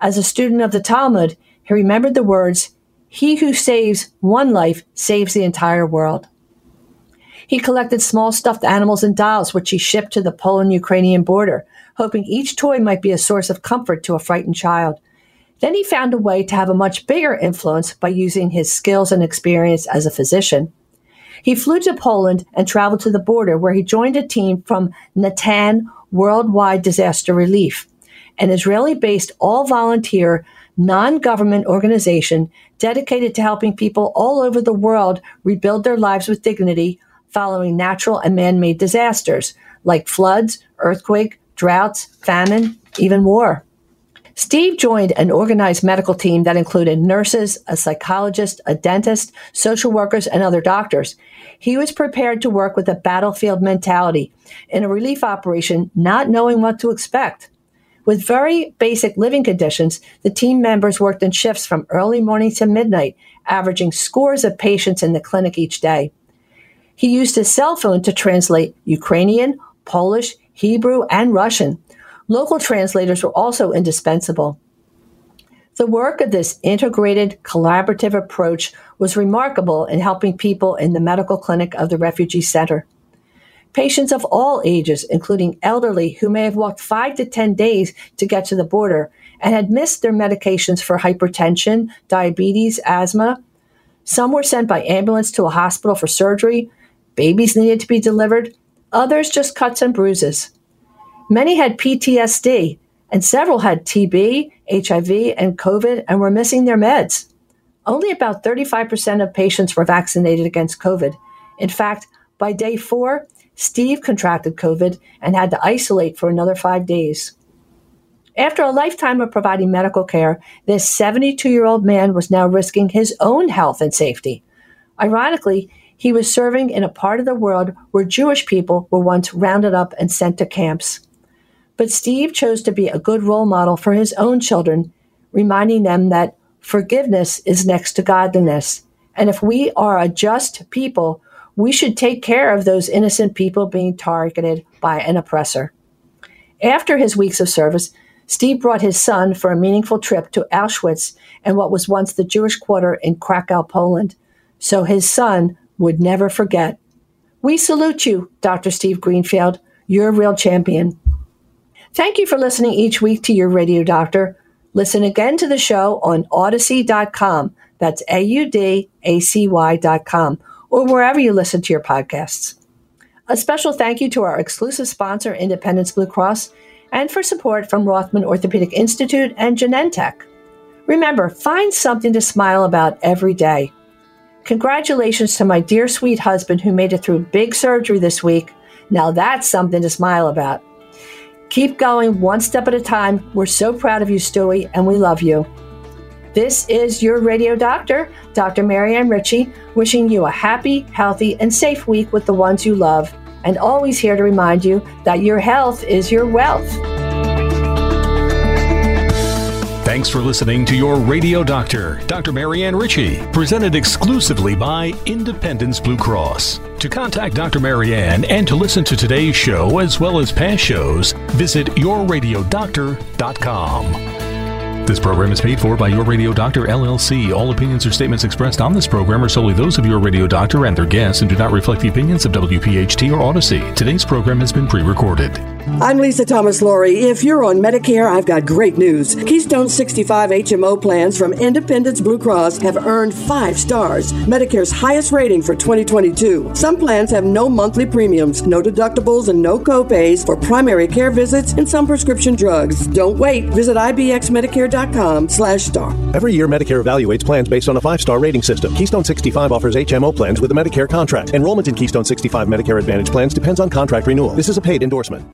As a student of the Talmud, he remembered the words, He who saves one life saves the entire world. He collected small stuffed animals and dolls, which he shipped to the Poland Ukrainian border, hoping each toy might be a source of comfort to a frightened child. Then he found a way to have a much bigger influence by using his skills and experience as a physician. He flew to Poland and traveled to the border, where he joined a team from Natan Worldwide Disaster Relief an Israeli based all volunteer non government organization dedicated to helping people all over the world rebuild their lives with dignity following natural and man made disasters like floods, earthquake, droughts, famine, even war. Steve joined an organized medical team that included nurses, a psychologist, a dentist, social workers, and other doctors. He was prepared to work with a battlefield mentality in a relief operation, not knowing what to expect. With very basic living conditions, the team members worked in shifts from early morning to midnight, averaging scores of patients in the clinic each day. He used his cell phone to translate Ukrainian, Polish, Hebrew, and Russian. Local translators were also indispensable. The work of this integrated, collaborative approach was remarkable in helping people in the medical clinic of the Refugee Center. Patients of all ages, including elderly who may have walked five to 10 days to get to the border and had missed their medications for hypertension, diabetes, asthma. Some were sent by ambulance to a hospital for surgery. Babies needed to be delivered. Others just cuts and bruises. Many had PTSD, and several had TB, HIV, and COVID and were missing their meds. Only about 35% of patients were vaccinated against COVID. In fact, by day four, Steve contracted COVID and had to isolate for another five days. After a lifetime of providing medical care, this 72 year old man was now risking his own health and safety. Ironically, he was serving in a part of the world where Jewish people were once rounded up and sent to camps. But Steve chose to be a good role model for his own children, reminding them that forgiveness is next to godliness. And if we are a just people, we should take care of those innocent people being targeted by an oppressor. After his weeks of service, Steve brought his son for a meaningful trip to Auschwitz and what was once the Jewish quarter in Krakow, Poland, so his son would never forget. We salute you, Dr. Steve Greenfield. You're a real champion. Thank you for listening each week to your radio doctor. Listen again to the show on audacy.com. That's A U D A C Y.com or wherever you listen to your podcasts. A special thank you to our exclusive sponsor, Independence Blue Cross, and for support from Rothman Orthopedic Institute and Genentech. Remember, find something to smile about every day. Congratulations to my dear sweet husband who made it through big surgery this week. Now that's something to smile about. Keep going one step at a time. We're so proud of you, Stewie, and we love you. This is your radio doctor, Dr. Marianne Ritchie, wishing you a happy, healthy, and safe week with the ones you love, and always here to remind you that your health is your wealth. Thanks for listening to your radio doctor, Dr. Marianne Ritchie, presented exclusively by Independence Blue Cross. To contact Dr. Marianne and to listen to today's show as well as past shows, visit yourradiodoctor.com. This program is paid for by Your Radio Doctor LLC. All opinions or statements expressed on this program are solely those of Your Radio Doctor and their guests and do not reflect the opinions of WPHT or Audacy. Today's program has been pre-recorded. I'm Lisa Thomas Laury. If you're on Medicare, I've got great news. Keystone 65 HMO plans from Independence Blue Cross have earned five stars, Medicare's highest rating for 2022. Some plans have no monthly premiums, no deductibles, and no copays for primary care visits and some prescription drugs. Don't wait. Visit ibxmedicare.com slash star. Every year, Medicare evaluates plans based on a five-star rating system. Keystone 65 offers HMO plans with a Medicare contract. Enrollment in Keystone 65 Medicare Advantage plans depends on contract renewal. This is a paid endorsement.